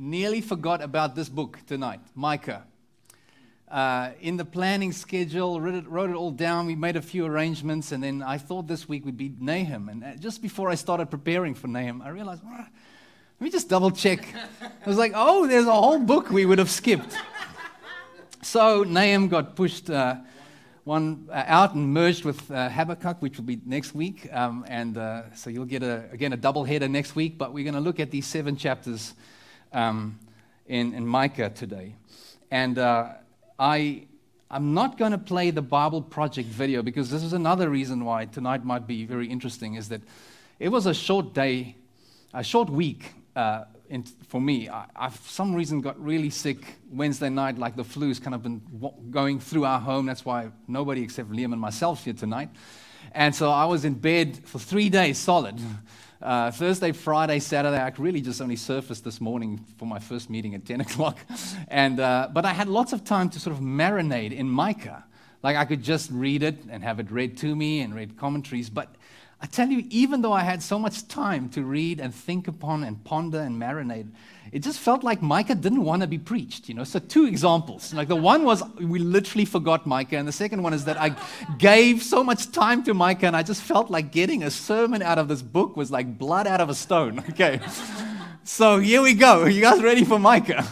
nearly forgot about this book tonight, Micah. Uh, in the planning schedule, wrote it, wrote it, all down. We made a few arrangements, and then I thought this week would be Nahum. And uh, just before I started preparing for Nahum, I realized, let me just double check. I was like, oh, there's a whole book we would have skipped. So Nahum got pushed uh, one uh, out and merged with uh, Habakkuk, which will be next week. Um, and uh, so you'll get, a, again, a double header next week. But we're going to look at these seven chapters um, in, in Micah today. And uh, I, I'm not going to play the Bible Project video because this is another reason why tonight might be very interesting is that it was a short day, a short week uh, in, for me. I, I, for some reason, got really sick Wednesday night, like the flu's kind of been going through our home. That's why nobody except Liam and myself here tonight. And so I was in bed for three days solid. Uh, Thursday, Friday, Saturday, I really just only surfaced this morning for my first meeting at 10 o'clock. And, uh, but I had lots of time to sort of marinate in Micah. Like I could just read it and have it read to me and read commentaries. But I tell you, even though I had so much time to read and think upon and ponder and marinate, it just felt like Micah didn't want to be preached, you know. So two examples. Like the one was we literally forgot Micah, and the second one is that I gave so much time to Micah, and I just felt like getting a sermon out of this book was like blood out of a stone. Okay. so here we go. Are you guys ready for Micah?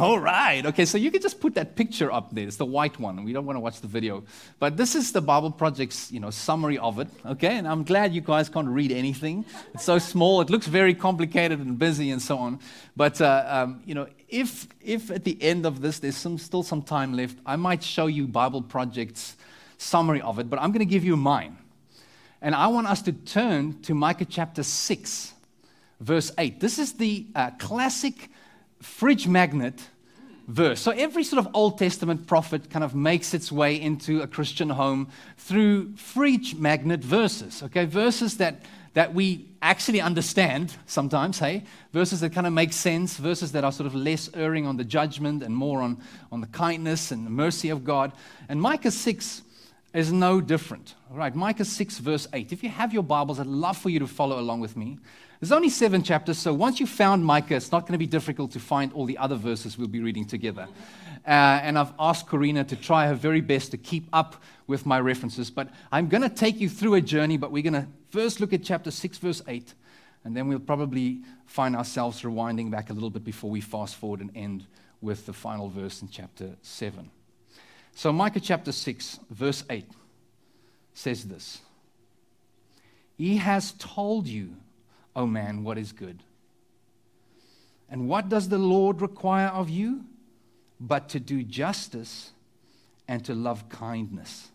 All right. Okay, so you can just put that picture up there. It's the white one. We don't want to watch the video. But this is the Bible Project's, you know, summary of it. Okay, and I'm glad you guys can't read anything. It's so small. It looks very complicated and busy and so on. But, uh, um, you know, if, if at the end of this there's some, still some time left, I might show you Bible Project's summary of it. But I'm going to give you mine. And I want us to turn to Micah chapter 6, verse 8. This is the uh, classic fridge magnet verse. So every sort of Old Testament prophet kind of makes its way into a Christian home through fridge magnet verses, okay? Verses that, that we actually understand sometimes, hey? Verses that kind of make sense, verses that are sort of less erring on the judgment and more on, on the kindness and the mercy of God. And Micah 6 is no different. All right, Micah 6, verse 8. If you have your Bibles, I'd love for you to follow along with me. There's only seven chapters, so once you've found Micah, it's not going to be difficult to find all the other verses we'll be reading together. Uh, and I've asked Corina to try her very best to keep up with my references. But I'm going to take you through a journey, but we're going to first look at chapter 6, verse 8, and then we'll probably find ourselves rewinding back a little bit before we fast forward and end with the final verse in chapter 7. So, Micah chapter 6, verse 8 says this He has told you O oh man, what is good? And what does the Lord require of you? But to do justice and to love kindness.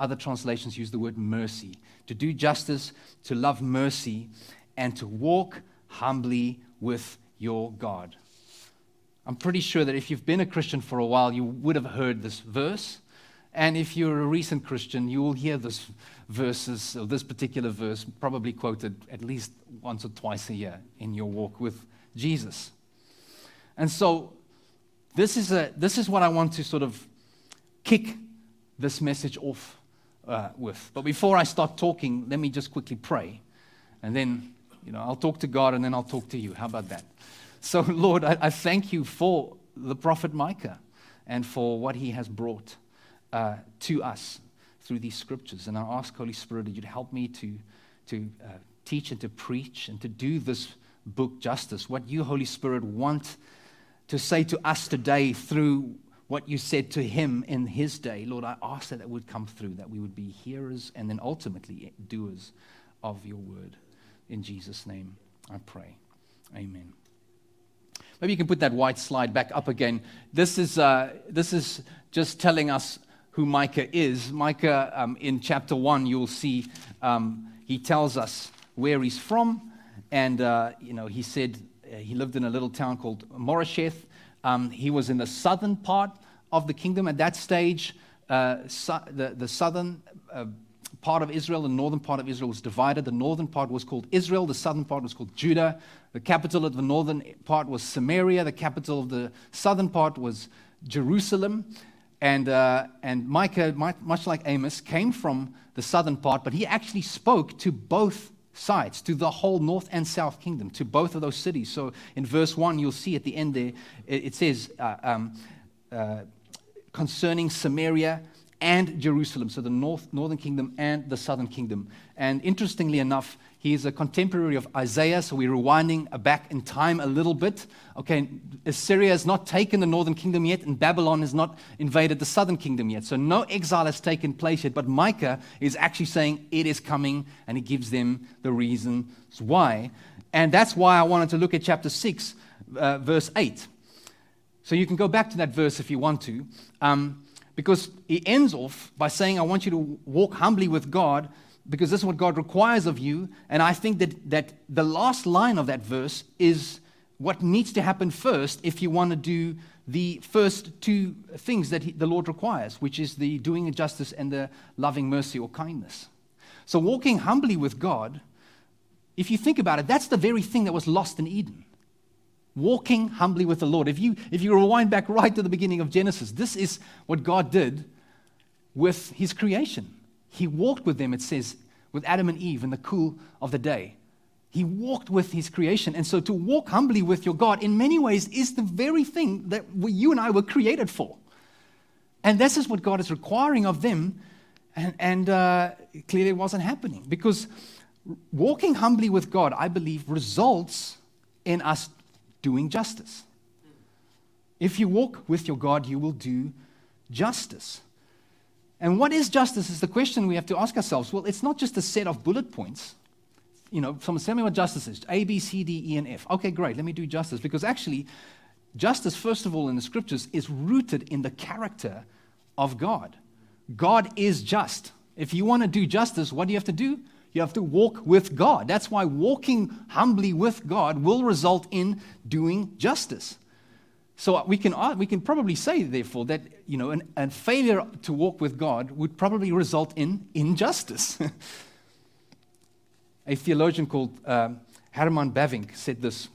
Other translations use the word mercy. To do justice, to love mercy, and to walk humbly with your God. I'm pretty sure that if you've been a Christian for a while, you would have heard this verse. And if you're a recent Christian, you will hear this verses, or this particular verse, probably quoted at least once or twice a year in your walk with Jesus. And so, this is, a, this is what I want to sort of kick this message off uh, with. But before I start talking, let me just quickly pray. And then, you know, I'll talk to God and then I'll talk to you. How about that? So, Lord, I, I thank you for the prophet Micah and for what he has brought uh, to us through these scriptures. And I ask, Holy Spirit, that you'd help me to, to uh, teach and to preach and to do this book justice. What you, Holy Spirit, want to say to us today through what you said to him in his day. Lord, I ask that it would come through, that we would be hearers and then ultimately doers of your word. In Jesus' name, I pray. Amen. Maybe you can put that white slide back up again. This is, uh, this is just telling us who Micah is. Micah, um, in chapter 1, you'll see um, he tells us where he's from. And, uh, you know, he said uh, he lived in a little town called Moresheth. Um, he was in the southern part of the kingdom at that stage. Uh, the, the southern uh, part of Israel, the northern part of Israel was divided. The northern part was called Israel, the southern part was called Judah. The capital of the northern part was Samaria, the capital of the southern part was Jerusalem. And, uh, and Micah, much like Amos, came from the southern part, but he actually spoke to both sides, to the whole north and south kingdom, to both of those cities. So in verse 1, you'll see at the end there, it, says, uh, um, uh, concerning Samaria and Jerusalem, so the north, northern kingdom and the southern kingdom. And interestingly enough, he is a contemporary of Isaiah, so we're rewinding back in time a little bit. Okay, Assyria has not taken the northern kingdom yet, and Babylon has not invaded the southern kingdom yet. So no exile has taken place yet, but Micah is actually saying it is coming, and he gives them the reasons why. And that's why I wanted to look at chapter 6, uh, verse 8. So you can go back to that verse if you want to, um, because he ends off by saying, I want you to walk humbly with God because this is what God requires of you. And I think that, that the last line of that verse is what needs to happen first if you want to do the first two things that he, the Lord requires, which is the doing of justice and the loving mercy or kindness. So, walking humbly with God, if you think about it, that's the very thing that was lost in Eden. Walking humbly with the Lord. If you, if you rewind back right to the beginning of Genesis, this is what God did with his creation. He walked with them, it says, with Adam and Eve in the cool of the day. He walked with his creation. And so to walk humbly with your God, in many ways, is the very thing that you and I were created for. And this is what God is requiring of them. And, and uh, clearly it wasn't happening because walking humbly with God, I believe, results in us doing justice. If you walk with your God, you will do justice. And what is justice is the question we have to ask ourselves. Well, it's not just a set of bullet points. You know, someone tell me what justice is A, B, C, D, E, and F. Okay, great, let me do justice. Because actually, justice, first of all, in the scriptures, is rooted in the character of God. God is just. If you want to do justice, what do you have to do? You have to walk with God. That's why walking humbly with God will result in doing justice. So we can, we can probably say, therefore, that you know, an, a failure to walk with God would probably result in injustice. a theologian called um, Herman Bavinck said this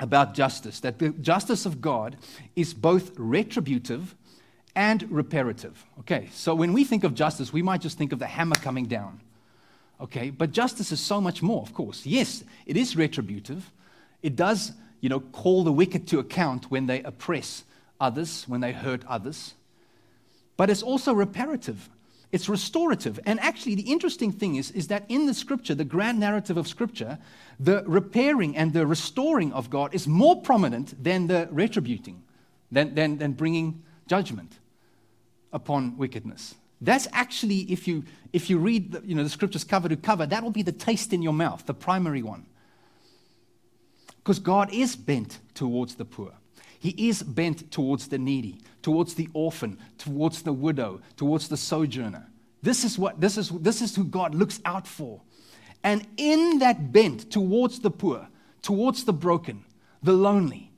about justice that the justice of God is both retributive and reparative. Okay, so when we think of justice, we might just think of the hammer coming down. Okay, but justice is so much more, of course. Yes, it is retributive. It does you know, call the wicked to account when they oppress others, when they hurt others. But it's also reparative. It's restorative. And actually, the interesting thing is, is that in the scripture, the grand narrative of scripture, the repairing and the restoring of God is more prominent than the retributing, than, than, than bringing judgment upon wickedness. That's actually, if you, if you read the, you know, the scriptures cover to cover, that will be the taste in your mouth, the primary one. Because God is bent towards the poor. He is bent towards the needy, towards the orphan, towards the widow, towards the sojourner. This is what this is this is who God looks out for. And in that bent towards the poor, towards the broken, the lonely,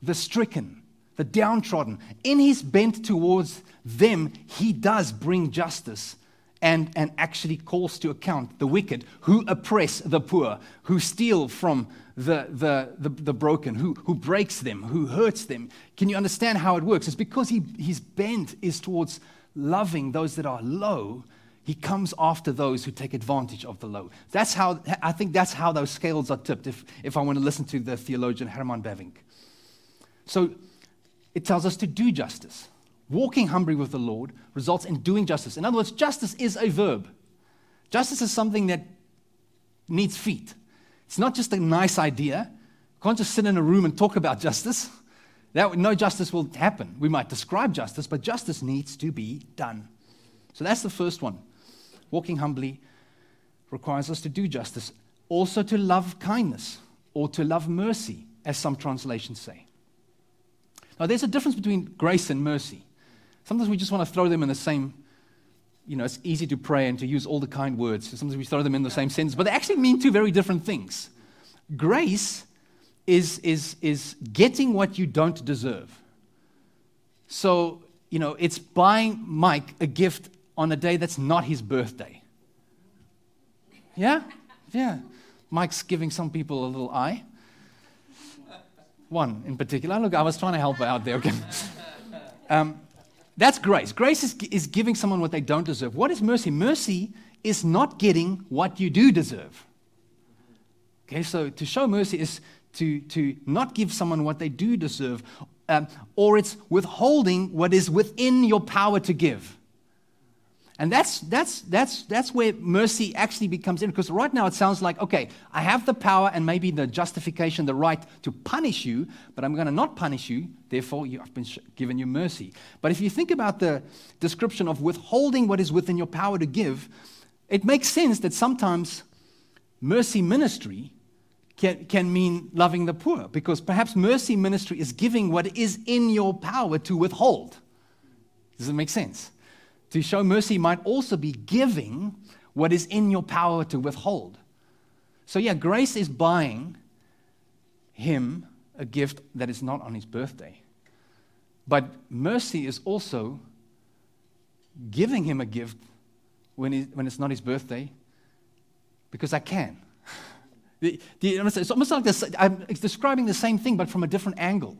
the stricken, the downtrodden, in his bent towards them, he does bring justice and, and actually calls to account the wicked who oppress the poor, who steal from the, the, the, the, broken, who, who breaks them, who hurts them. Can you understand how it works? It's because he, his bent is towards loving those that are low. He comes after those who take advantage of the low. That's how, I think that's how those scales are tipped, if, if I want to listen to the theologian Herman Bavinck. So it tells us to do justice. Walking humbly with the Lord results in doing justice. In other words, justice is a verb. Justice is something that needs feet. It's not just a nice idea. You can't just sit in a room and talk about justice. That, no justice will happen. We might describe justice, but justice needs to be done. So that's the first one. Walking humbly requires us to do justice, also to love kindness or to love mercy, as some translations say. Now, there's a difference between grace and mercy. Sometimes we just want to throw them in the same you know, it's easy to pray and to use all the kind words. Sometimes we throw them in the same sentence, but they actually mean two very different things. Grace is, is, is getting what you don't deserve. So, you know, it's buying Mike a gift on a day that's not his birthday. Yeah? Yeah. Mike's giving some people a little eye. One in particular. Look, I was trying to help her out there. Okay. Um, that's grace. Grace is, is giving someone what they don't deserve. What is mercy? Mercy is not getting what you do deserve. Okay, so to show mercy is to, to not give someone what they do deserve, um, or it's withholding what is within your power to give. And that's, that's, that's, that's where mercy actually becomes in. Because right now it sounds like, okay, I have the power and maybe the justification, the right to punish you, but I'm going to not punish you. Therefore, you, I've been given you mercy. But if you think about the description of withholding what is within your power to give, it makes sense that sometimes mercy ministry can, can mean loving the poor. Because perhaps mercy ministry is giving what is in your power to withhold. Does it make sense? To show mercy might also be giving what is in your power to withhold. So, yeah, grace is buying him a gift that is not on his birthday. But mercy is also giving him a gift when, he, when it's not his birthday because I can. it's almost like this, I'm describing the same thing but from a different angle.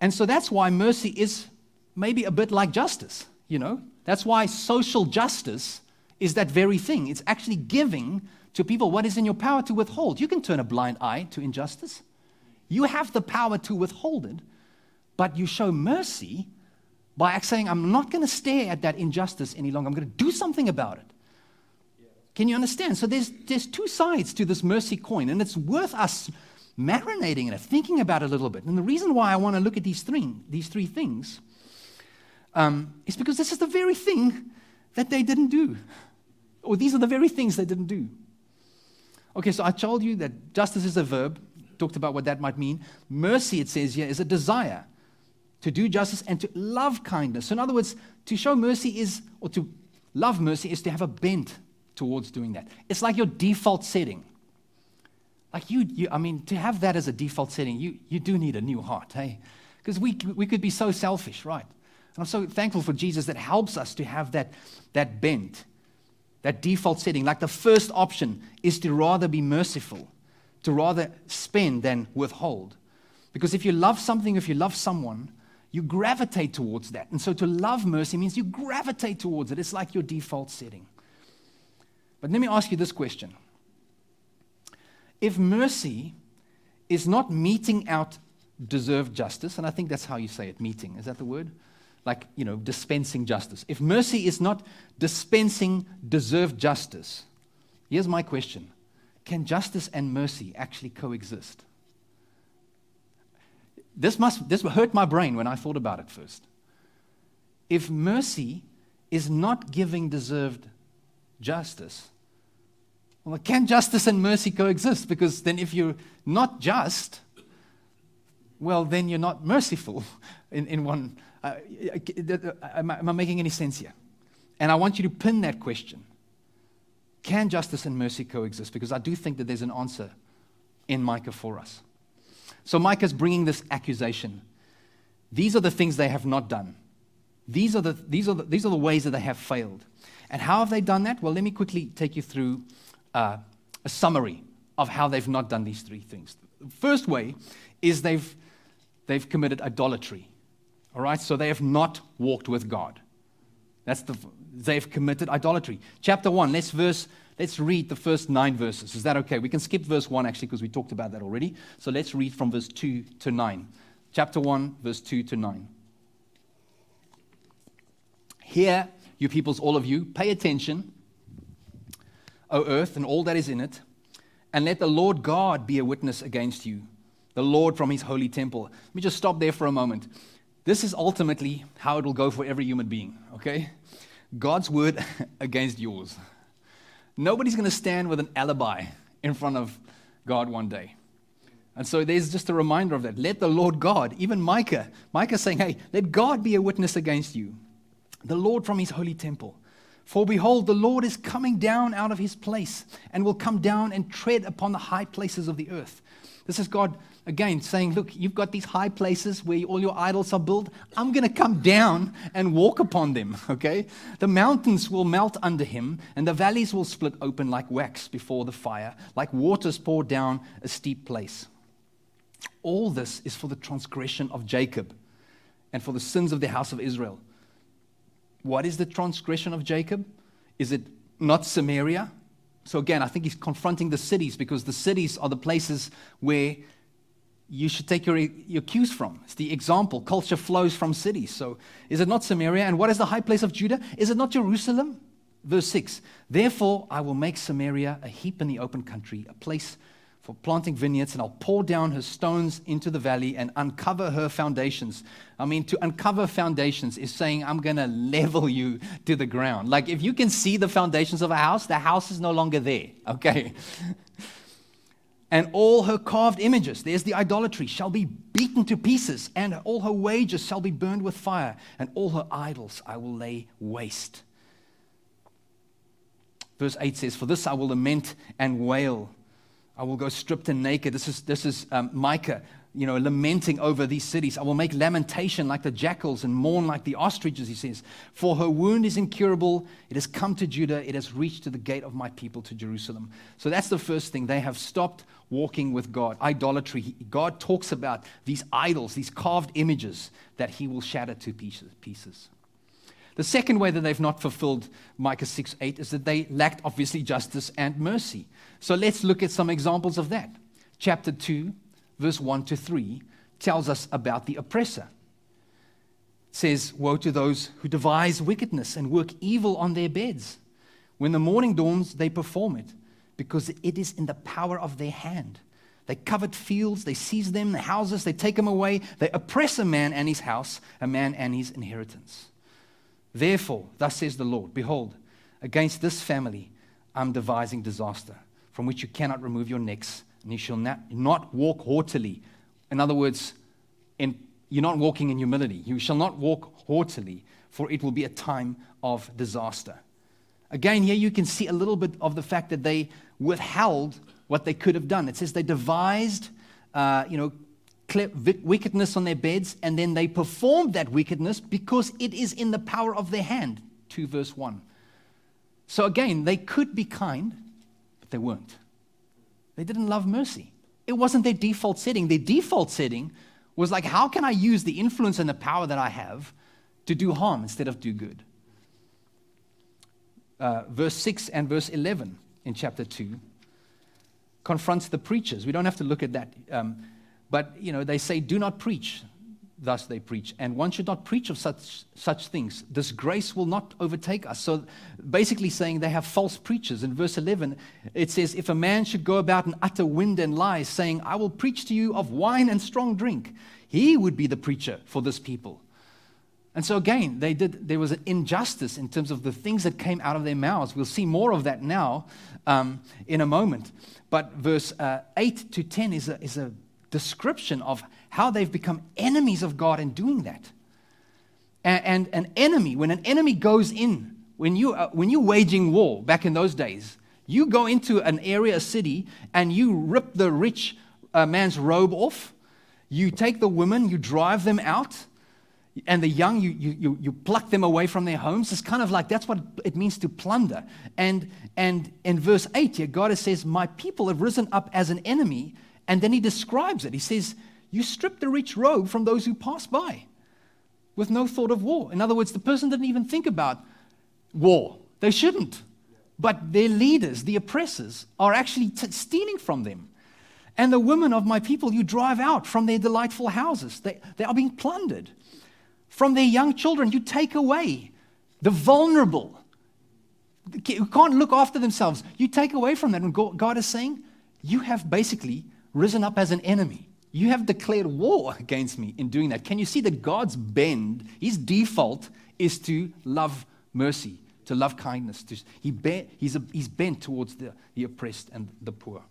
And so that's why mercy is maybe a bit like justice, you know? That's why social justice is that very thing. It's actually giving to people what is in your power to withhold. You can turn a blind eye to injustice. You have the power to withhold it, but you show mercy by saying, I'm not going to stare at that injustice any longer. I'm going to do something about it. Can you understand? So there's, there's two sides to this mercy coin, and it's worth us marinating in it, thinking about it a little bit. And the reason why I want to look at these three, these three things um, is because this is the very thing that they didn't do. Or these are the very things they didn't do. Okay, so I told you that justice is a verb, talked about what that might mean. Mercy, it says here, is a desire to do justice and to love kindness. So, in other words, to show mercy is, or to love mercy is to have a bent towards doing that. It's like your default setting. Like you, you I mean, to have that as a default setting, you, you do need a new heart, hey? Because we, we could be so selfish, right? And I'm so thankful for Jesus that helps us to have that, that bent, that default setting. Like the first option is to rather be merciful, to rather spend than withhold. Because if you love something, if you love someone, you gravitate towards that. And so to love mercy means you gravitate towards it. It's like your default setting. But let me ask you this question If mercy is not meting out deserved justice, and I think that's how you say it, meeting, is that the word? Like, you know, dispensing justice. If mercy is not dispensing deserved justice, here's my question Can justice and mercy actually coexist? This must this hurt my brain when I thought about it first. If mercy is not giving deserved justice, well, can justice and mercy coexist? Because then, if you're not just, well, then you're not merciful in, in one. Uh, am, I, am I making any sense here? And I want you to pin that question. Can justice and mercy coexist? Because I do think that there's an answer in Micah for us. So Micah's bringing this accusation. These are the things they have not done. These are the, these are the, these are the ways that they have failed. And how have they done that? Well, let me quickly take you through uh, a summary of how they've not done these three things. The first way is they've, they've committed idolatry. All right, so they have not walked with God. That's the, they've committed idolatry. Chapter 1, let's verse Let's read the first nine verses. Is that okay? We can skip verse 1 actually because we talked about that already. So let's read from verse 2 to 9. Chapter 1, verse 2 to 9. Here, you peoples, all of you, pay attention, O earth and all that is in it, and let the Lord God be a witness against you, the Lord from his holy temple. Let me just stop there for a moment. This is ultimately how it will go for every human being, okay? God's word against yours. Nobody's going to stand with an alibi in front of God one day. And so there's just a reminder of that. Let the Lord God, even Micah, Micah saying, hey, let God be a witness against you, the Lord from his holy temple. For behold, the Lord is coming down out of his place and will come down and tread upon the high places of the earth. This is God again saying, Look, you've got these high places where all your idols are built. I'm going to come down and walk upon them, okay? The mountains will melt under him, and the valleys will split open like wax before the fire, like waters poured down a steep place. All this is for the transgression of Jacob and for the sins of the house of Israel. What is the transgression of Jacob? Is it not Samaria? So again, I think he's confronting the cities because the cities are the places where you should take your, your cues from. It's the example. Culture flows from cities. So is it not Samaria? And what is the high place of Judah? Is it not Jerusalem? Verse 6 Therefore, I will make Samaria a heap in the open country, a place for planting vineyards, and I'll pour down her stones into the valley and uncover her foundations. I mean, to uncover foundations is saying, I'm going to level you to the ground. Like, if you can see the foundations of a house, the house is no longer there, okay? and all her carved images, there's the idolatry, shall be beaten to pieces, and all her wages shall be burned with fire, and all her idols I will lay waste. Verse 8 says, For this I will lament and wail. I will go stripped and naked. This is, this is um, Micah, you know, lamenting over these cities. I will make lamentation like the jackals and mourn like the ostriches, he says. For her wound is incurable. It has come to Judah. It has reached to the gate of my people, to Jerusalem. So that's the first thing. They have stopped walking with God. Idolatry. God talks about these idols, these carved images that he will shatter to pieces. The second way that they've not fulfilled Micah 6 8 is that they lacked, obviously, justice and mercy. So let's look at some examples of that. Chapter 2, verse 1 to 3, tells us about the oppressor. It says, Woe to those who devise wickedness and work evil on their beds. When the morning dawns, they perform it, because it is in the power of their hand. They covet fields, they seize them, the houses, they take them away. They oppress a man and his house, a man and his inheritance. Therefore, thus says the Lord Behold, against this family I'm devising disaster, from which you cannot remove your necks, and you shall not, walk haughtily. In other words, in, you're not walking in humility. You shall not walk haughtily, for it will be a time of disaster. Again, here you can see a little bit of the fact that they withheld what they could have done. It says they devised, uh, you know, wickedness on their beds, and then they performed that wickedness because it is in the power of their hand. 2 verse 1. So again, they could be kind, but they weren't. They didn't love mercy. It wasn't their default setting. Their default setting was like, how can I use the influence and the power that I have to do harm instead of do good? Uh, verse 6 and verse 11 in chapter 2 confronts the preachers. We don't have to look at that. Um, but, you know, they say, do not preach. Thus they preach. And one should not preach of such, such things. This grace will not overtake us. So basically saying they have false preachers. In verse 11, it says, If a man should go about and utter wind and lies, saying, I will preach to you of wine and strong drink, he would be the preacher for this people. And so again, they did, there was an injustice in terms of the things that came out of their mouths. We'll see more of that now um, in a moment. But verse uh, 8 to 10 is a, is a description of how they've become enemies of God in doing that. And, and an enemy, when an enemy goes in, when, you, uh, when you're waging war back in those days, you go into an area, a city, and you rip the rich uh, man's robe off. You take the women, you drive them out, and the young, you, you, you pluck them away from their homes. It's kind of like that's what it means to plunder. And, and in verse 8 here, God says, My people have risen up as an enemy and then he describes it. He says, You strip the rich robe from those who pass by with no thought of war. In other words, the person didn't even think about war. They shouldn't. But their leaders, the oppressors, are actually t- stealing from them. And the women of my people you drive out from their delightful houses. They, they are being plundered. From their young children, you take away the vulnerable who can't look after themselves. You take away from that. And God is saying, you have basically risen up as an enemy. You have declared war against me in doing that. Can you see that God's bend, his default, is to love mercy, to love kindness. To, he be, he's, a, he's bent towards the, the oppressed and the poor.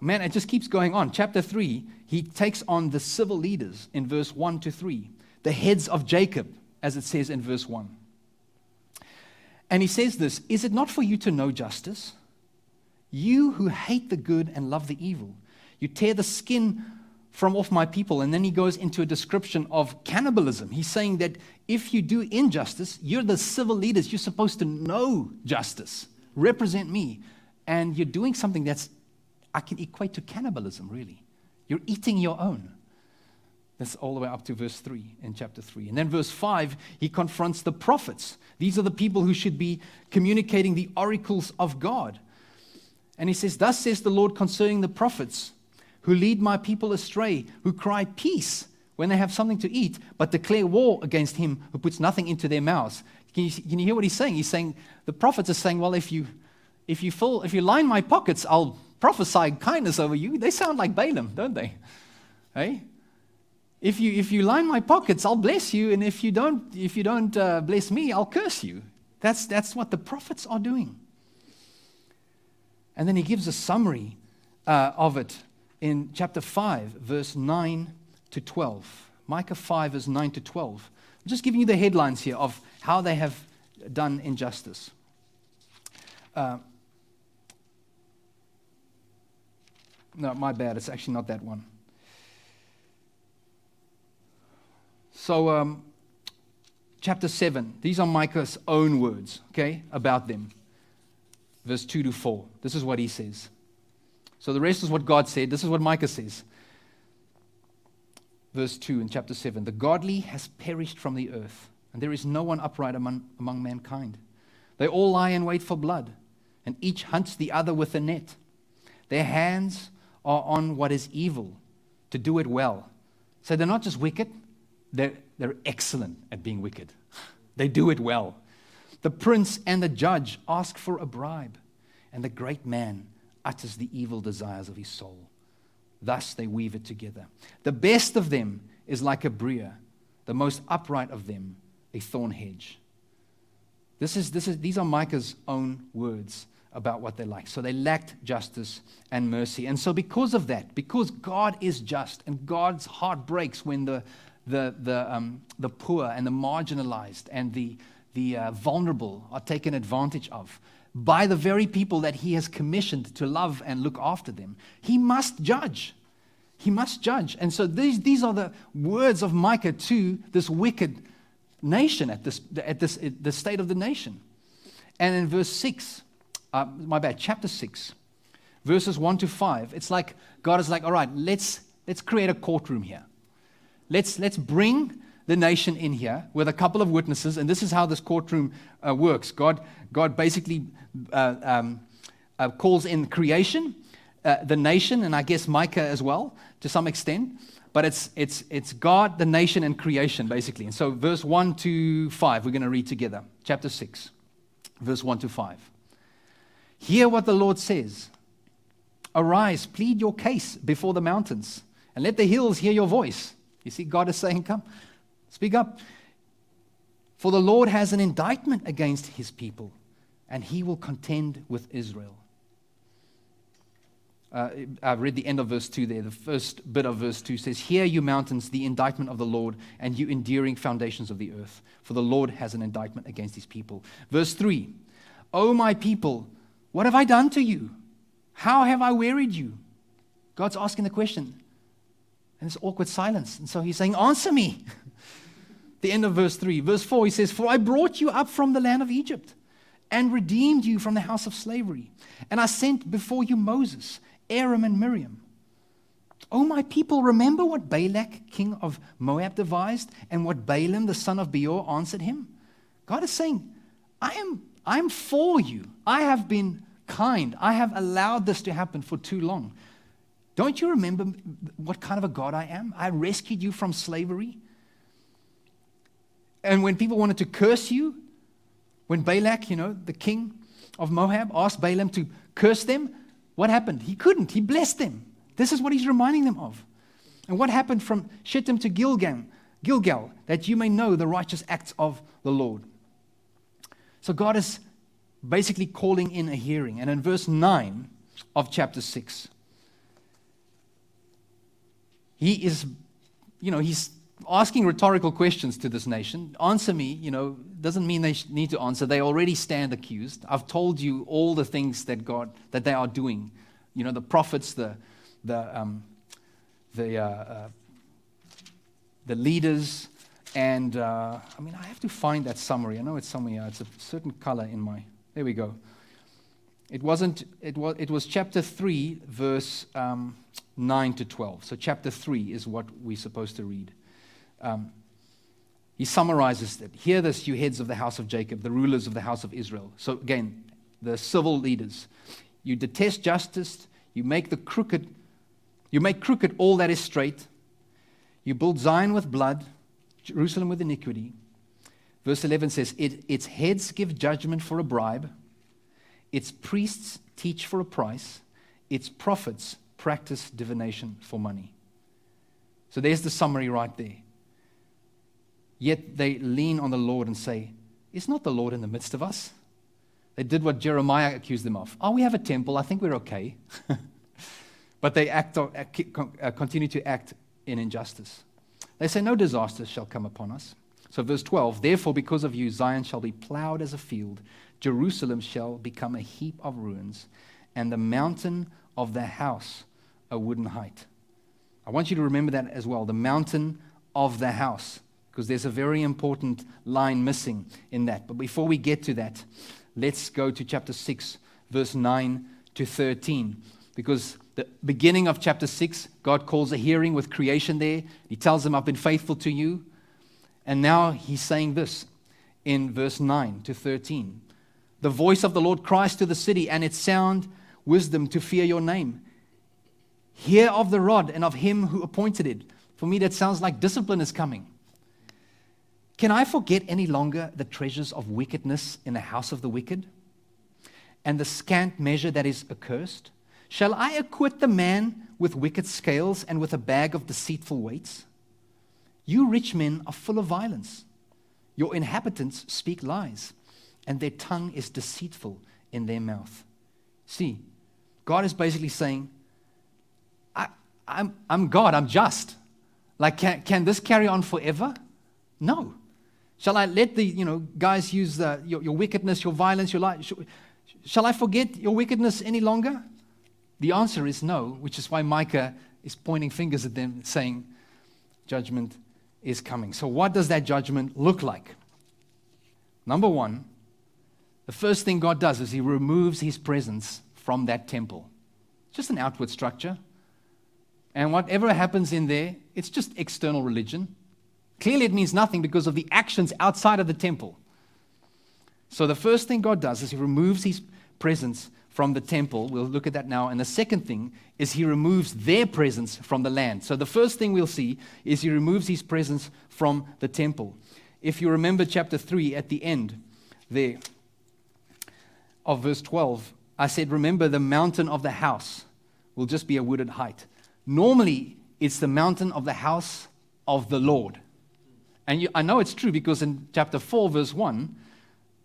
Man, it just keeps going on. Chapter 3, he takes on the civil leaders in verse 1 to 3, the heads of Jacob, as it says in verse 1. And he says this Is it not for you to know justice? You who hate the good and love the evil, you tear the skin from off my people. And then he goes into a description of cannibalism. He's saying that if you do injustice, you're the civil leaders, you're supposed to know justice, represent me. And you're doing something that's, I can equate to cannibalism, really. You're eating your own. That's all the way up to verse 3 in chapter 3. And then verse 5, he confronts the prophets. These are the people who should be communicating the oracles of God. And he says, Thus says the Lord concerning the prophets who lead my people astray, who cry peace when they have something to eat, but declare war against him who puts nothing into their mouths. Can you, can you hear what he's saying? He's saying, the prophets are saying, Well, if you, if you, fill, if you line my pockets, I'll prophesy kindness over you. They sound like Balaam, don't they? Hey? If you, if you line my pockets, I'll bless you, and if you don't, if you don't uh, bless me, I'll curse you. That's, that's what the prophets are doing. And then he gives a summary uh, of it in chapter 5, verse 9 to 12. Micah 5, verse 9 to 12. I'm just giving you the headlines here of how they have done injustice. Uh, no, my bad. It's actually not that one. So, um, chapter 7, these are Micah's own words, okay, about them. Verse 2 to 4. This is what he says. So, the rest is what God said. This is what Micah says. Verse 2 in chapter 7 The godly has perished from the earth, and there is no one upright among, among mankind. They all lie in wait for blood, and each hunts the other with a net. Their hands are on what is evil to do it well. So, they're not just wicked they're, they're excellent at being wicked. They do it well. The prince and the judge ask for a bribe, and the great man utters the evil desires of his soul. Thus they weave it together. The best of them is like a briar, the most upright of them, a thorn hedge. This is, this is, these are Micah's own words about what they like. So they lacked justice and mercy. And so, because of that, because God is just and God's heart breaks when the the, the, um, the poor and the marginalized and the, the uh, vulnerable are taken advantage of by the very people that he has commissioned to love and look after them. He must judge. He must judge. And so these, these are the words of Micah to this wicked nation at this, at this at the state of the nation. And in verse 6, uh, my bad, chapter 6, verses 1 to 5, it's like God is like, all right, let's, let's create a courtroom here. Let's, let's bring the nation in here with a couple of witnesses, and this is how this courtroom uh, works. God, God basically uh, um, uh, calls in creation, uh, the nation, and I guess Micah as well, to some extent. But it's, it's, it's God, the nation, and creation, basically. And so, verse 1 to 5, we're going to read together. Chapter 6, verse 1 to 5. Hear what the Lord says Arise, plead your case before the mountains, and let the hills hear your voice. You see, God is saying, Come, speak up. For the Lord has an indictment against his people, and he will contend with Israel. Uh, I've read the end of verse 2 there. The first bit of verse 2 says, Hear, you mountains, the indictment of the Lord, and you enduring foundations of the earth. For the Lord has an indictment against his people. Verse 3 O my people, what have I done to you? How have I wearied you? God's asking the question and it's awkward silence. And so he's saying, Answer me. the end of verse 3. Verse 4, he says, For I brought you up from the land of Egypt and redeemed you from the house of slavery. And I sent before you Moses, Aaron, and Miriam. O my people, remember what Balak, king of Moab, devised and what Balaam, the son of Beor, answered him? God is saying, I am, I am for you. I have been kind. I have allowed this to happen for too long. Don't you remember what kind of a God I am? I rescued you from slavery. And when people wanted to curse you, when Balak, you know, the king of Moab, asked Balaam to curse them, what happened? He couldn't. He blessed them. This is what he's reminding them of. And what happened from Shittim to Gilgal, Gilgal, that you may know the righteous acts of the Lord. So God is basically calling in a hearing. And in verse 9 of chapter 6, he is, you know, he's asking rhetorical questions to this nation. Answer me, you know, doesn't mean they need to answer. They already stand accused. I've told you all the things that God, that they are doing. You know, the prophets, the, the, um, the, uh, uh, the leaders, and uh, I mean, I have to find that summary. I know it's somewhere. It's a certain color in my. There we go. It wasn't. It was. It was chapter three, verse um, 9 to 12. So, chapter 3 is what we're supposed to read. Um, he summarizes that Hear this, you heads of the house of Jacob, the rulers of the house of Israel. So, again, the civil leaders. You detest justice, you make the crooked, you make crooked all that is straight. You build Zion with blood, Jerusalem with iniquity. Verse 11 says, it, Its heads give judgment for a bribe, its priests teach for a price, its prophets practice divination for money. So there's the summary right there. Yet they lean on the Lord and say, Is not the Lord in the midst of us? They did what Jeremiah accused them of. Oh, we have a temple. I think we're okay. but they act, uh, continue to act in injustice. They say, No disaster shall come upon us. So, verse 12 Therefore, because of you, Zion shall be plowed as a field, Jerusalem shall become a heap of ruins, and the mountain of the house a wooden height. I want you to remember that as well the mountain of the house, because there's a very important line missing in that. But before we get to that, let's go to chapter 6, verse 9 to 13, because the beginning of chapter 6, God calls a hearing with creation there. He tells them, I've been faithful to you. And now he's saying this in verse 9 to 13. The voice of the Lord cries to the city, and its sound wisdom to fear your name. Hear of the rod and of him who appointed it. For me, that sounds like discipline is coming. Can I forget any longer the treasures of wickedness in the house of the wicked and the scant measure that is accursed? Shall I acquit the man with wicked scales and with a bag of deceitful weights? You rich men are full of violence. Your inhabitants speak lies, and their tongue is deceitful in their mouth. See, God is basically saying, I, am I'm God, I'm just. Like, can, can this carry on forever? No. Shall I let the you know, guys use the, your, your wickedness, your violence, your life? Shall I forget your wickedness any longer? The answer is no, which is why Micah is pointing fingers at them, saying, Judgment is coming. So, what does that judgment look like? Number one, the first thing God does is He removes His presence from that temple. Just an outward structure. And whatever happens in there, it's just external religion. Clearly, it means nothing because of the actions outside of the temple. So, the first thing God does is He removes His presence from the temple. We'll look at that now. And the second thing is he removes their presence from the land. So the first thing we'll see is he removes his presence from the temple. If you remember chapter 3 at the end there of verse 12, I said, Remember, the mountain of the house will just be a wooded height. Normally, it's the mountain of the house of the Lord. And you, I know it's true because in chapter 4, verse 1,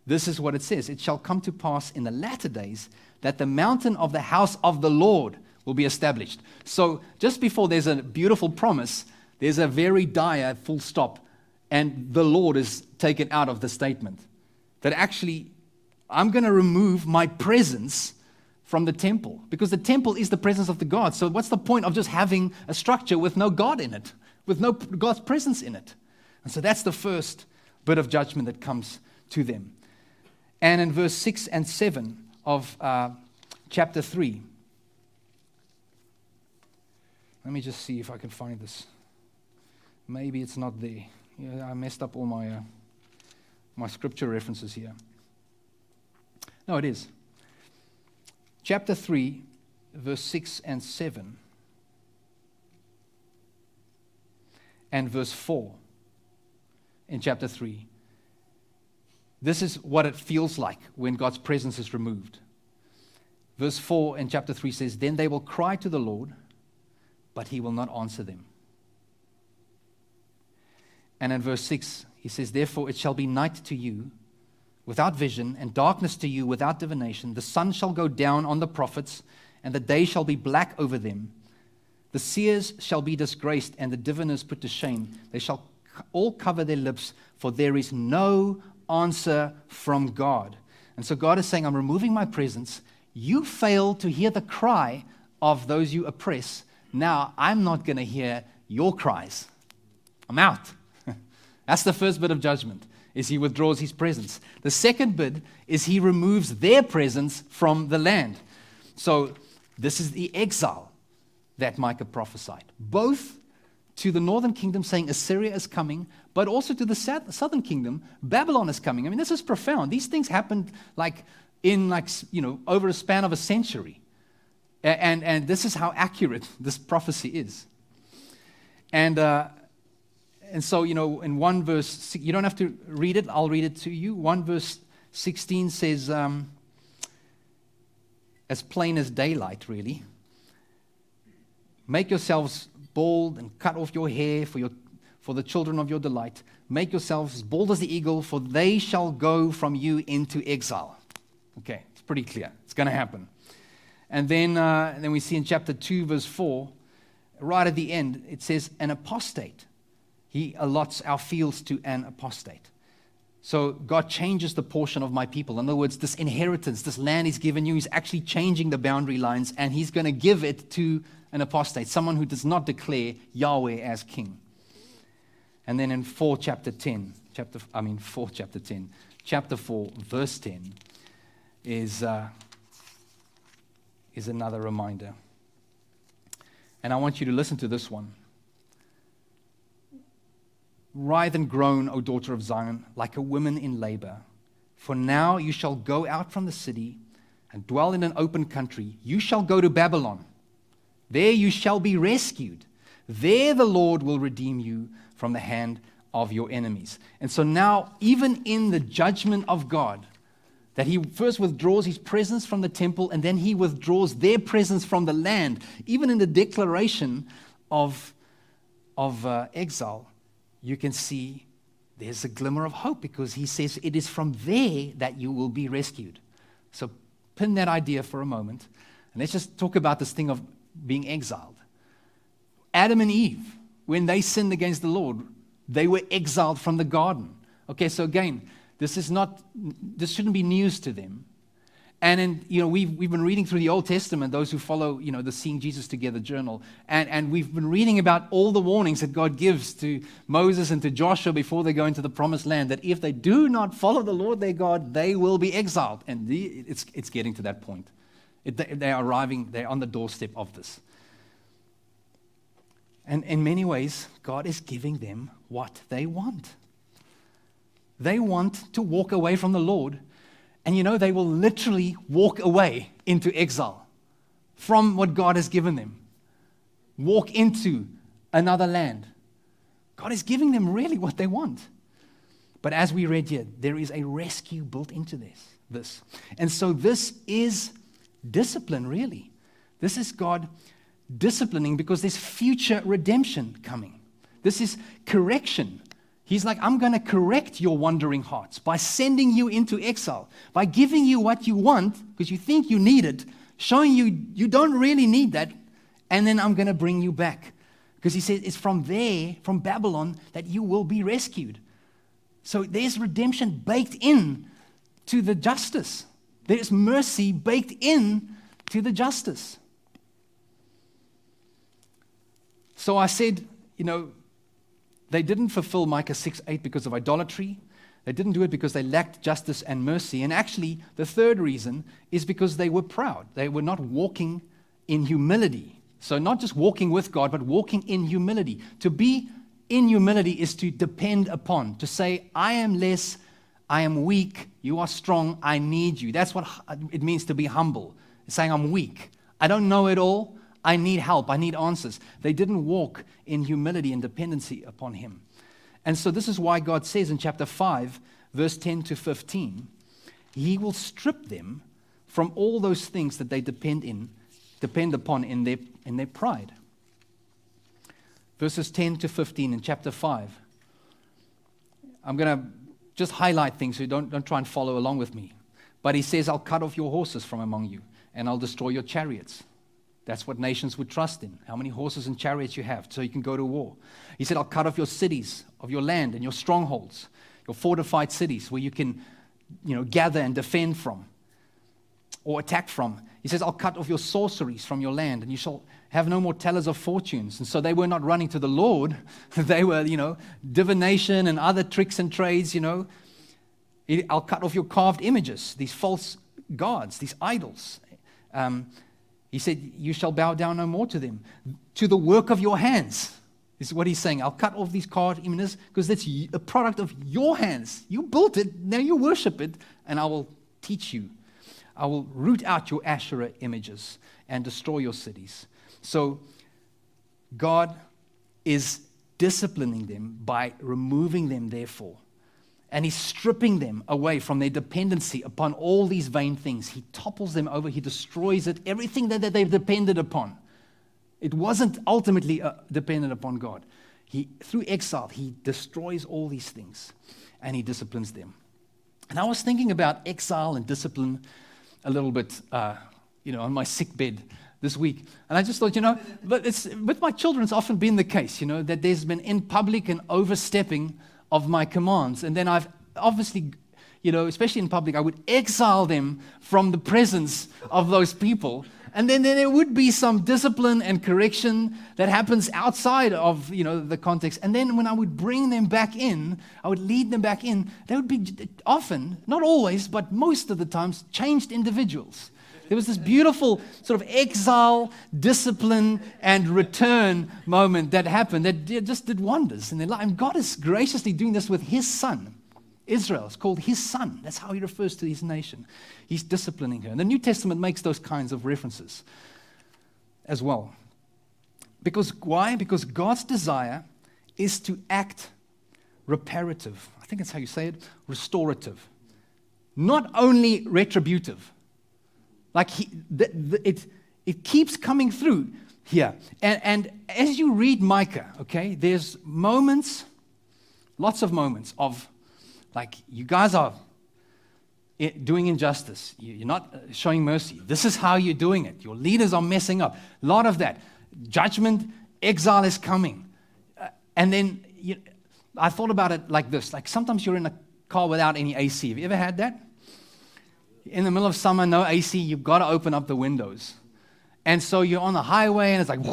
this is what it says It shall come to pass in the latter days that the mountain of the house of the Lord will be established. So, just before there's a beautiful promise, there's a very dire full stop, and the Lord is taken out of the statement. That actually, I'm going to remove my presence from the temple because the temple is the presence of the God. So, what's the point of just having a structure with no God in it, with no God's presence in it? And so, that's the first bit of judgment that comes to them. And in verse 6 and 7, of uh, chapter 3. Let me just see if I can find this. Maybe it's not there. Yeah, I messed up all my, uh, my scripture references here. No, it is. Chapter 3, verse 6 and 7. And verse 4 in chapter 3. This is what it feels like when God's presence is removed. Verse 4 in chapter 3 says, Then they will cry to the Lord, but he will not answer them. And in verse 6, he says, Therefore it shall be night to you without vision, and darkness to you without divination. The sun shall go down on the prophets, and the day shall be black over them. The seers shall be disgraced, and the diviners put to shame. They shall all cover their lips, for there is no answer from God. And so God is saying, I'm removing my presence. You fail to hear the cry of those you oppress. Now I'm not going to hear your cries. I'm out. That's the first bit of judgment is he withdraws his presence. The second bid is he removes their presence from the land. So this is the exile that Micah prophesied, both to the northern kingdom, saying Assyria is coming, but also to the southern kingdom, Babylon is coming. I mean, this is profound. These things happened like in like you know over a span of a century, and and this is how accurate this prophecy is. And uh, and so you know, in one verse, you don't have to read it. I'll read it to you. One verse sixteen says, um, as plain as daylight, really. Make yourselves bald and cut off your hair for, your, for the children of your delight. Make yourselves bald as the eagle, for they shall go from you into exile. Okay, it's pretty clear. It's going to happen. And then, uh, and then we see in chapter 2, verse 4, right at the end, it says, An apostate. He allots our fields to an apostate. So God changes the portion of my people. In other words, this inheritance, this land He's given you, He's actually changing the boundary lines and He's going to give it to an apostate, someone who does not declare Yahweh as king. And then in 4 chapter 10, chapter, I mean 4 chapter 10, chapter 4, verse 10 is, uh, is another reminder. And I want you to listen to this one. Writhe and groan, O daughter of Zion, like a woman in labor. For now you shall go out from the city and dwell in an open country. You shall go to Babylon there you shall be rescued. There the Lord will redeem you from the hand of your enemies. And so now, even in the judgment of God, that he first withdraws his presence from the temple and then he withdraws their presence from the land, even in the declaration of, of uh, exile, you can see there's a glimmer of hope because he says it is from there that you will be rescued. So pin that idea for a moment. And let's just talk about this thing of being exiled. Adam and Eve, when they sinned against the Lord, they were exiled from the garden. Okay, so again, this is not this shouldn't be news to them. And in, you know, we've, we've been reading through the Old Testament, those who follow, you know, the Seeing Jesus Together journal. And, and we've been reading about all the warnings that God gives to Moses and to Joshua before they go into the promised land, that if they do not follow the Lord their God, they will be exiled. And the, it's, it's getting to that point. It, they are arriving, they're on the doorstep of this. And in many ways, God is giving them what they want. They want to walk away from the Lord. And you know, they will literally walk away into exile from what God has given them, walk into another land. God is giving them really what they want. But as we read here, there is a rescue built into this. this. And so this is discipline, really. This is God disciplining because there's future redemption coming. This is correction. He's like, I'm going to correct your wandering hearts by sending you into exile, by giving you what you want because you think you need it, showing you you don't really need that, and then I'm going to bring you back. Because he says it's from there, from Babylon, that you will be rescued. So there's redemption baked in to the justice. There's mercy baked in to the justice. So I said, you know, they didn't fulfill Micah 6 8 because of idolatry. They didn't do it because they lacked justice and mercy. And actually, the third reason is because they were proud. They were not walking in humility. So, not just walking with God, but walking in humility. To be in humility is to depend upon, to say, I am less, I am weak, you are strong, I need you. That's what it means to be humble. It's saying, I'm weak. I don't know it all. I need help. I need answers. They didn't walk in humility and dependency upon Him. And so, this is why God says in chapter 5, verse 10 to 15, He will strip them from all those things that they depend in, depend upon in their, in their pride. Verses 10 to 15 in chapter 5. I'm going to just highlight things so don't, don't try and follow along with me. But he says, I'll cut off your horses from among you, and I'll destroy your chariots. That's what nations would trust in. How many horses and chariots you have so you can go to war. He said, I'll cut off your cities of your land and your strongholds, your fortified cities where you can you know, gather and defend from or attack from. He says, I'll cut off your sorceries from your land and you shall have no more tellers of fortunes. And so they were not running to the Lord. they were, you know, divination and other tricks and trades, you know. I'll cut off your carved images, these false gods, these idols. Um, He said, You shall bow down no more to them. To the work of your hands This is what he's saying. I'll cut off these carved images because that's a product of your hands. You built it, now you worship it, and I will teach you. I will root out your Asherah images and destroy your cities. So, God is disciplining them by removing them, therefore. And he's stripping them away from their dependency upon all these vain things. He topples them over, he destroys it, everything that, that they've depended upon. It wasn't ultimately uh, dependent upon God. He, through exile, he destroys all these things and he disciplines them. And I was thinking about exile and discipline a little bit, uh, you know, on my sick bed this week. And I just thought, you know, but it's, with my children, it's often been the case, you know, that there's been in public and overstepping of my commands. And then I've obviously, you know, especially in public, I would exile them from the presence of those people. And then, then there would be some discipline and correction that happens outside of, you know, the context. And then when I would bring them back in, I would lead them back in, they would be often, not always, but most of the times, changed individuals. There was this beautiful sort of exile, discipline, and return moment that happened that just did wonders in their life. And God is graciously doing this with His Son. Israel is called His Son. That's how He refers to His nation. He's disciplining her. And the New Testament makes those kinds of references as well. Because why? Because God's desire is to act reparative. I think that's how you say it restorative. Not only retributive. Like he, the, the, it, it keeps coming through here. And, and as you read Micah, okay, there's moments, lots of moments of like, you guys are doing injustice. You're not showing mercy. This is how you're doing it. Your leaders are messing up. A lot of that. Judgment, exile is coming. Uh, and then you, I thought about it like this like sometimes you're in a car without any AC. Have you ever had that? In the middle of summer, no AC, you've got to open up the windows. And so you're on the highway and it's like,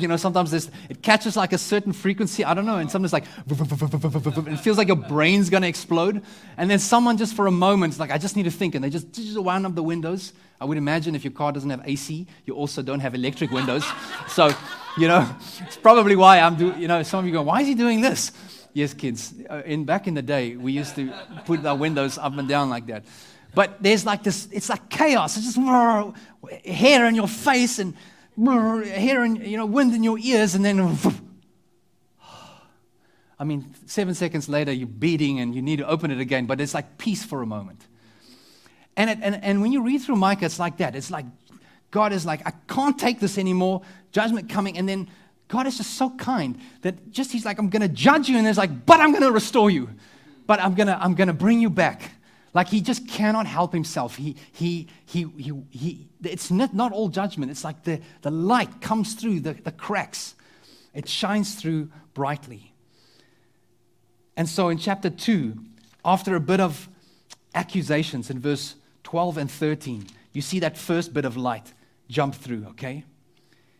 you know, sometimes this, it catches like a certain frequency, I don't know, and sometimes like, it feels like your brain's going to explode. And then someone just for a moment, like, I just need to think, and they just, wound up the windows. I would imagine if your car doesn't have AC, you also don't have electric windows. so, you know, it's probably why I'm doing, you know, some of you go, why is he doing this? Yes, kids. Uh, in back in the day, we used to put our windows up and down like that. But there's like this, it's like chaos. It's just hair in your face and hair and, you know, wind in your ears, and then, I mean, seven seconds later, you're beating and you need to open it again, but it's like peace for a moment. And, it, and, and when you read through Micah, it's like that. It's like God is like, I can't take this anymore, judgment coming, and then God is just so kind that just He's like, I'm going to judge you, and there's like, but I'm going to restore you. But I'm going to I'm going to bring you back. Like he just cannot help himself. He, he, he, he, he, it's not, not all judgment. It's like the, the light comes through the, the cracks, it shines through brightly. And so in chapter 2, after a bit of accusations in verse 12 and 13, you see that first bit of light jump through, okay?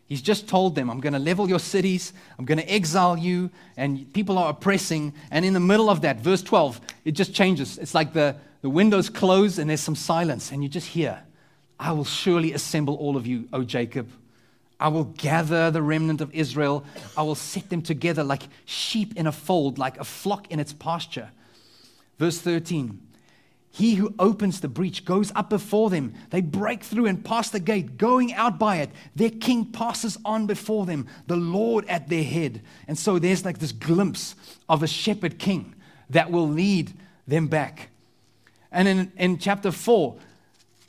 He's just told them, I'm going to level your cities, I'm going to exile you, and people are oppressing. And in the middle of that, verse 12, it just changes. It's like the, the windows close and there's some silence, and you just hear, I will surely assemble all of you, O Jacob. I will gather the remnant of Israel. I will set them together like sheep in a fold, like a flock in its pasture. Verse 13 He who opens the breach goes up before them. They break through and pass the gate, going out by it. Their king passes on before them, the Lord at their head. And so there's like this glimpse of a shepherd king that will lead them back. And in, in chapter 4,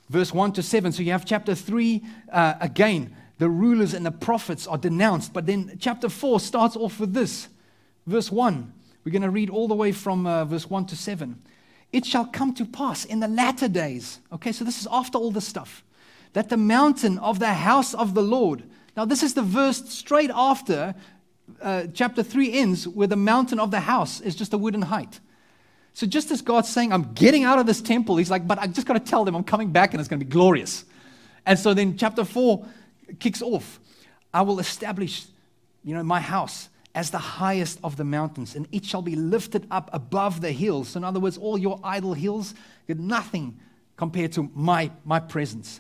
verse 1 to 7, so you have chapter 3 uh, again, the rulers and the prophets are denounced. But then chapter 4 starts off with this. Verse 1, we're going to read all the way from uh, verse 1 to 7. It shall come to pass in the latter days. Okay, so this is after all this stuff. That the mountain of the house of the Lord. Now, this is the verse straight after uh, chapter 3 ends, where the mountain of the house is just a wooden height. So just as God's saying, I'm getting out of this temple, he's like, but I just got to tell them I'm coming back and it's going to be glorious. And so then chapter 4 kicks off. I will establish, you know, my house as the highest of the mountains, and it shall be lifted up above the hills. So in other words, all your idol hills, get nothing compared to my, my presence.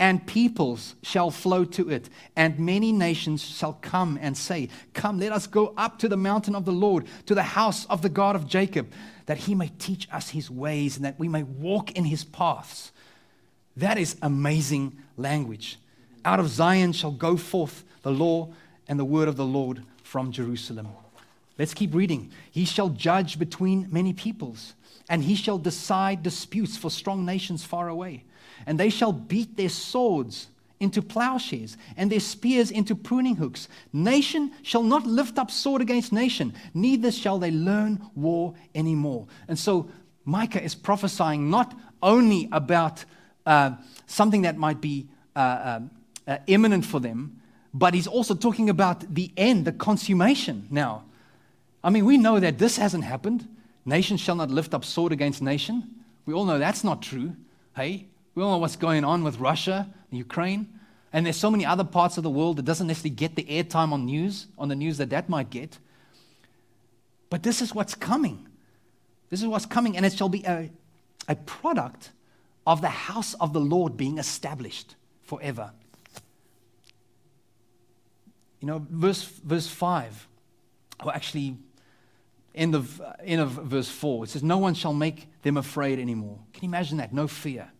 And peoples shall flow to it, and many nations shall come and say, Come, let us go up to the mountain of the Lord, to the house of the God of Jacob, that he may teach us his ways and that we may walk in his paths. That is amazing language. Out of Zion shall go forth the law and the word of the Lord from Jerusalem. Let's keep reading. He shall judge between many peoples, and he shall decide disputes for strong nations far away. And they shall beat their swords into plowshares and their spears into pruning hooks. Nation shall not lift up sword against nation, neither shall they learn war anymore. And so Micah is prophesying not only about uh, something that might be uh, um, uh, imminent for them, but he's also talking about the end, the consummation now. I mean, we know that this hasn't happened. Nation shall not lift up sword against nation. We all know that's not true. Hey, we all know what's going on with Russia, Ukraine, and there's so many other parts of the world that doesn't necessarily get the airtime on news, on the news that that might get. But this is what's coming. This is what's coming, and it shall be a, a product of the house of the Lord being established forever. You know, verse, verse 5, or actually, end of, end of verse 4, it says, No one shall make them afraid anymore. Can you imagine that? No fear.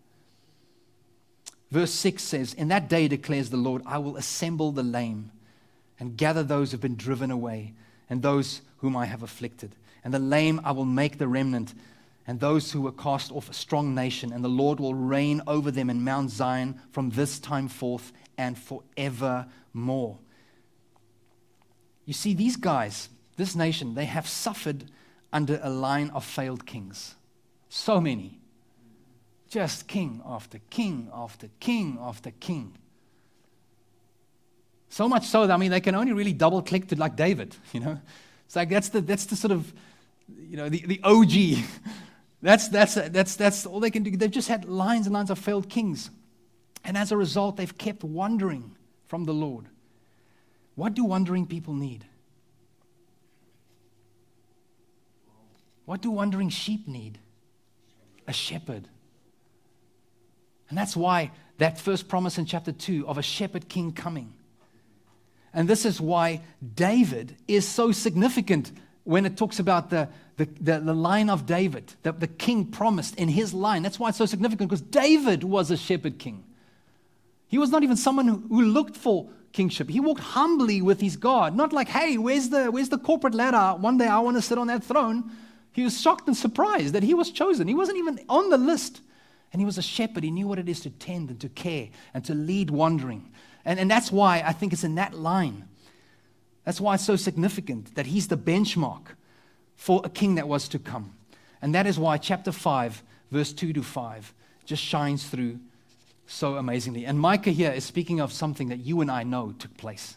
Verse 6 says, In that day declares the Lord, I will assemble the lame and gather those who have been driven away and those whom I have afflicted. And the lame I will make the remnant and those who were cast off a strong nation, and the Lord will reign over them in Mount Zion from this time forth and forevermore. You see, these guys, this nation, they have suffered under a line of failed kings. So many. Just king after king after king after king. So much so that, I mean, they can only really double click to like David, you know? It's like that's the, that's the sort of, you know, the, the OG. That's, that's, that's, that's all they can do. They've just had lines and lines of failed kings. And as a result, they've kept wandering from the Lord. What do wandering people need? What do wandering sheep need? A shepherd. And that's why that first promise in chapter 2 of a shepherd king coming. And this is why David is so significant when it talks about the, the, the, the line of David, that the king promised in his line. That's why it's so significant because David was a shepherd king. He was not even someone who, who looked for kingship. He walked humbly with his God, not like, hey, where's the, where's the corporate ladder? One day I want to sit on that throne. He was shocked and surprised that he was chosen. He wasn't even on the list. And he was a shepherd. He knew what it is to tend and to care and to lead wandering. And, and that's why I think it's in that line. That's why it's so significant that he's the benchmark for a king that was to come. And that is why chapter 5, verse 2 to 5, just shines through so amazingly. And Micah here is speaking of something that you and I know took place.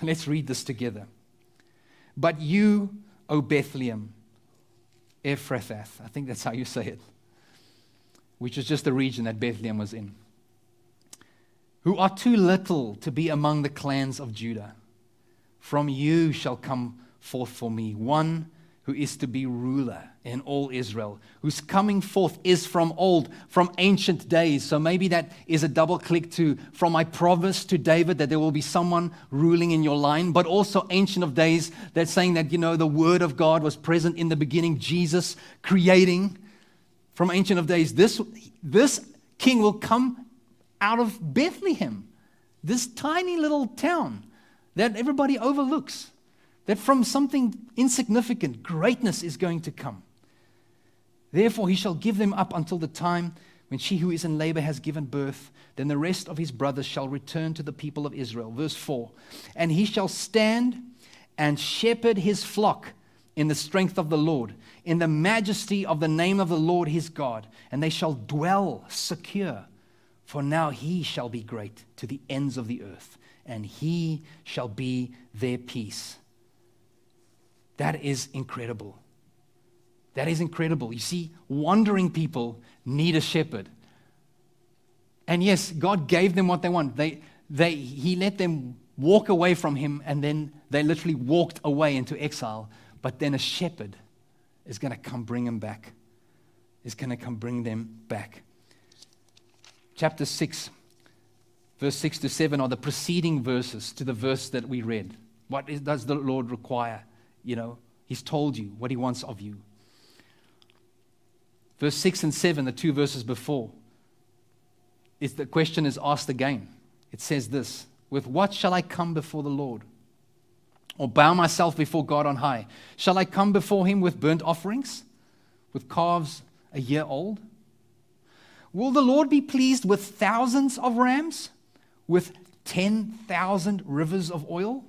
Let's read this together. But you, O Bethlehem, Ephrathah, I think that's how you say it, which is just the region that Bethlehem was in, who are too little to be among the clans of Judah. From you shall come forth for me one who is to be ruler in all Israel, whose coming forth is from old, from ancient days. So maybe that is a double click to from my promise to David that there will be someone ruling in your line, but also ancient of days that's saying that, you know, the word of God was present in the beginning, Jesus creating from ancient of days. This, this king will come out of Bethlehem, this tiny little town that everybody overlooks that from something insignificant, greatness is going to come. Therefore, he shall give them up until the time when she who is in labor has given birth. Then the rest of his brothers shall return to the people of Israel. Verse 4 And he shall stand and shepherd his flock in the strength of the Lord, in the majesty of the name of the Lord his God, and they shall dwell secure. For now he shall be great to the ends of the earth, and he shall be their peace. That is incredible. That is incredible. You see, wandering people need a shepherd. And yes, God gave them what they want. They, they, he let them walk away from him, and then they literally walked away into exile. But then a shepherd is going to come bring them back, is going to come bring them back. chapter 6, verse 6 to 7 are the preceding verses to the verse that we read. What is, does the Lord require? You know, He's told you what He wants of you. Verse 6 and 7, the two verses before, is the question is asked again. It says this With what shall I come before the Lord? Or bow myself before God on high? Shall I come before Him with burnt offerings, with calves a year old? Will the Lord be pleased with thousands of rams, with 10,000 rivers of oil?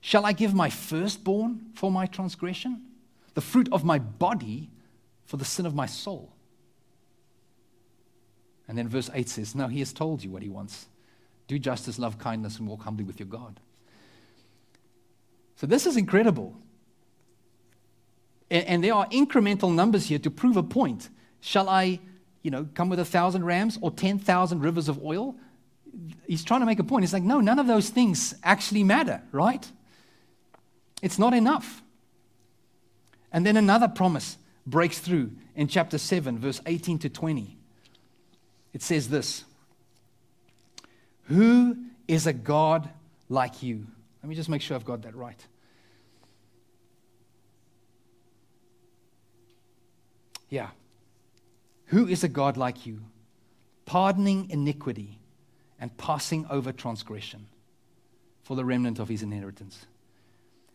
Shall I give my firstborn for my transgression, the fruit of my body for the sin of my soul? And then verse 8 says, Now he has told you what he wants. Do justice, love kindness, and walk humbly with your God. So this is incredible. And, and there are incremental numbers here to prove a point. Shall I, you know, come with a thousand rams or 10,000 rivers of oil? He's trying to make a point. He's like, no, none of those things actually matter, right? It's not enough. And then another promise breaks through in chapter 7, verse 18 to 20. It says this Who is a God like you? Let me just make sure I've got that right. Yeah. Who is a God like you, pardoning iniquity and passing over transgression for the remnant of his inheritance?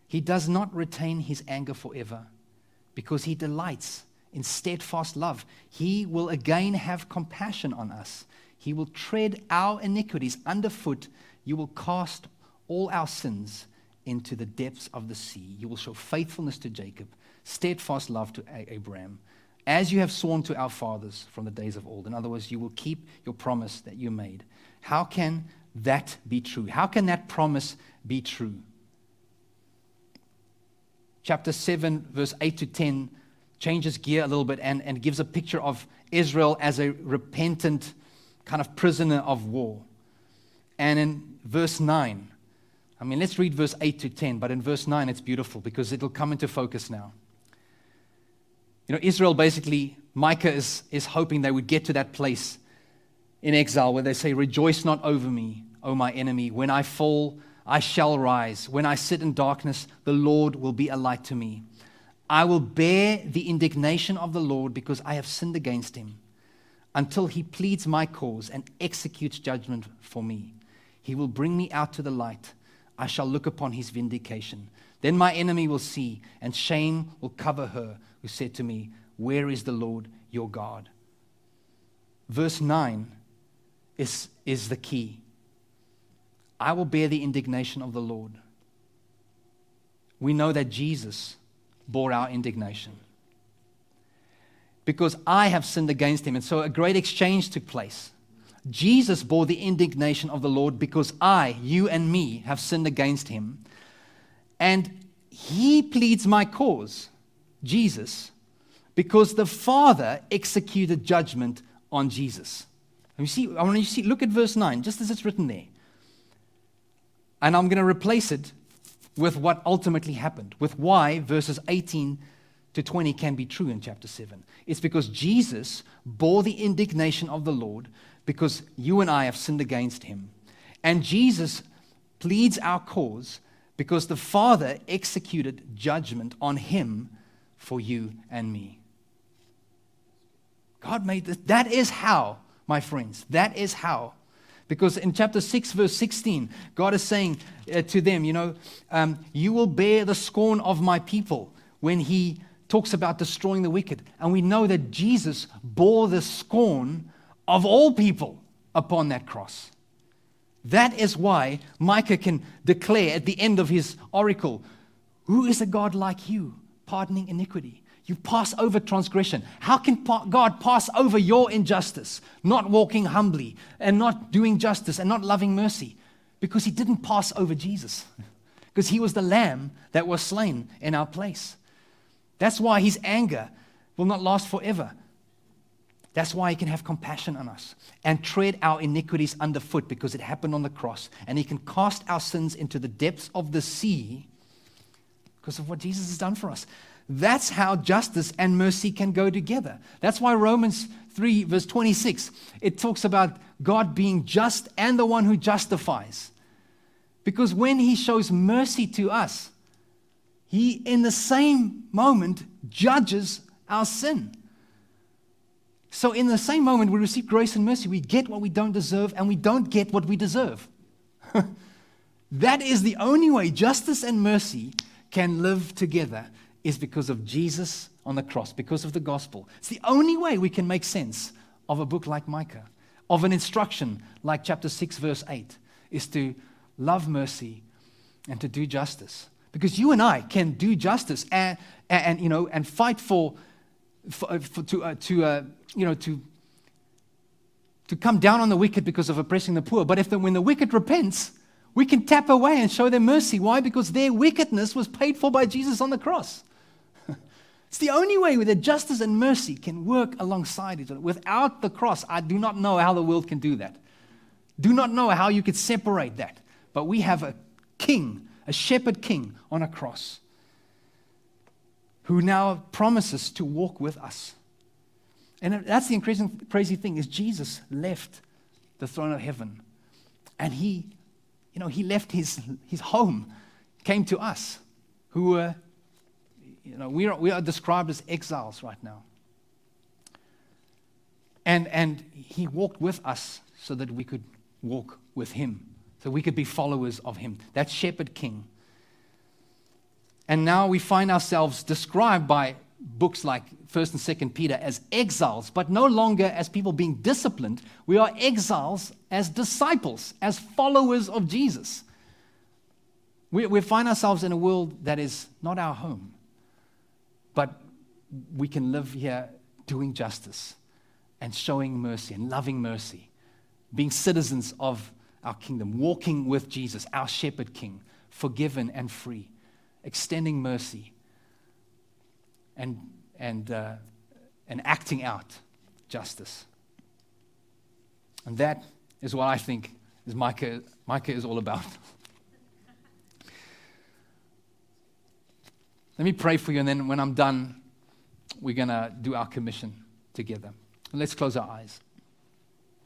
He does not retain his anger forever because he delights in steadfast love. He will again have compassion on us. He will tread our iniquities underfoot. You will cast all our sins into the depths of the sea. You will show faithfulness to Jacob, steadfast love to Abraham, as you have sworn to our fathers from the days of old. In other words, you will keep your promise that you made. How can that be true? How can that promise be true? Chapter 7, verse 8 to 10 changes gear a little bit and, and gives a picture of Israel as a repentant kind of prisoner of war. And in verse 9, I mean, let's read verse 8 to 10, but in verse 9, it's beautiful because it'll come into focus now. You know, Israel basically, Micah is, is hoping they would get to that place in exile where they say, Rejoice not over me, O my enemy. When I fall, I shall rise. When I sit in darkness, the Lord will be a light to me. I will bear the indignation of the Lord because I have sinned against him until he pleads my cause and executes judgment for me. He will bring me out to the light. I shall look upon his vindication. Then my enemy will see, and shame will cover her who said to me, Where is the Lord your God? Verse 9 is, is the key. I will bear the indignation of the Lord. We know that Jesus bore our indignation. Because I have sinned against him. And so a great exchange took place. Jesus bore the indignation of the Lord because I, you and me, have sinned against him. And he pleads my cause, Jesus, because the Father executed judgment on Jesus. And you see, I want you to see, look at verse 9, just as it's written there. And I'm going to replace it with what ultimately happened, with why verses 18 to 20 can be true in chapter 7. It's because Jesus bore the indignation of the Lord because you and I have sinned against him. And Jesus pleads our cause because the Father executed judgment on him for you and me. God made this. That is how, my friends, that is how because in chapter 6, verse 16, God is saying uh, to them, you know, um, you will bear the scorn of my people when he talks about destroying the wicked. And we know that Jesus bore the scorn of all people upon that cross. That is why Micah can declare at the end of his oracle, Who is a God like you, pardoning iniquity? You pass over transgression. How can God pass over your injustice, not walking humbly and not doing justice and not loving mercy? Because he didn't pass over Jesus, because he was the lamb that was slain in our place. That's why his anger will not last forever. That's why he can have compassion on us and tread our iniquities underfoot because it happened on the cross. And he can cast our sins into the depths of the sea because of what Jesus has done for us. That's how justice and mercy can go together. That's why Romans 3, verse 26, it talks about God being just and the one who justifies. Because when he shows mercy to us, he, in the same moment, judges our sin. So, in the same moment, we receive grace and mercy. We get what we don't deserve, and we don't get what we deserve. that is the only way justice and mercy can live together, is because of Jesus on the cross, because of the gospel. It's the only way we can make sense of a book like Micah, of an instruction like chapter 6, verse 8, is to love mercy and to do justice. Because you and I can do justice and, and, you know, and fight for, for, for to, uh, to uh, you know, to, to come down on the wicked because of oppressing the poor. But if the, when the wicked repents, we can tap away and show them mercy. Why? Because their wickedness was paid for by Jesus on the cross. it's the only way that justice and mercy can work alongside each other. Without the cross, I do not know how the world can do that. Do not know how you could separate that. But we have a king, a shepherd king on a cross who now promises to walk with us. And that's the crazy thing is Jesus left the throne of heaven. And he, you know, he left his, his home, came to us, who were, you know, we are, we are described as exiles right now. And, and he walked with us so that we could walk with him, so we could be followers of him. That shepherd king. And now we find ourselves described by books like 1st and 2nd Peter as exiles, but no longer as people being disciplined. We are exiles as disciples, as followers of Jesus. We, we find ourselves in a world that is not our home, but we can live here doing justice and showing mercy and loving mercy, being citizens of our kingdom, walking with Jesus, our shepherd king, forgiven and free, extending mercy and, and, uh, and acting out justice. And that is what I think is Micah, Micah is all about. Let me pray for you, and then when I'm done, we're going to do our commission together. Let's close our eyes.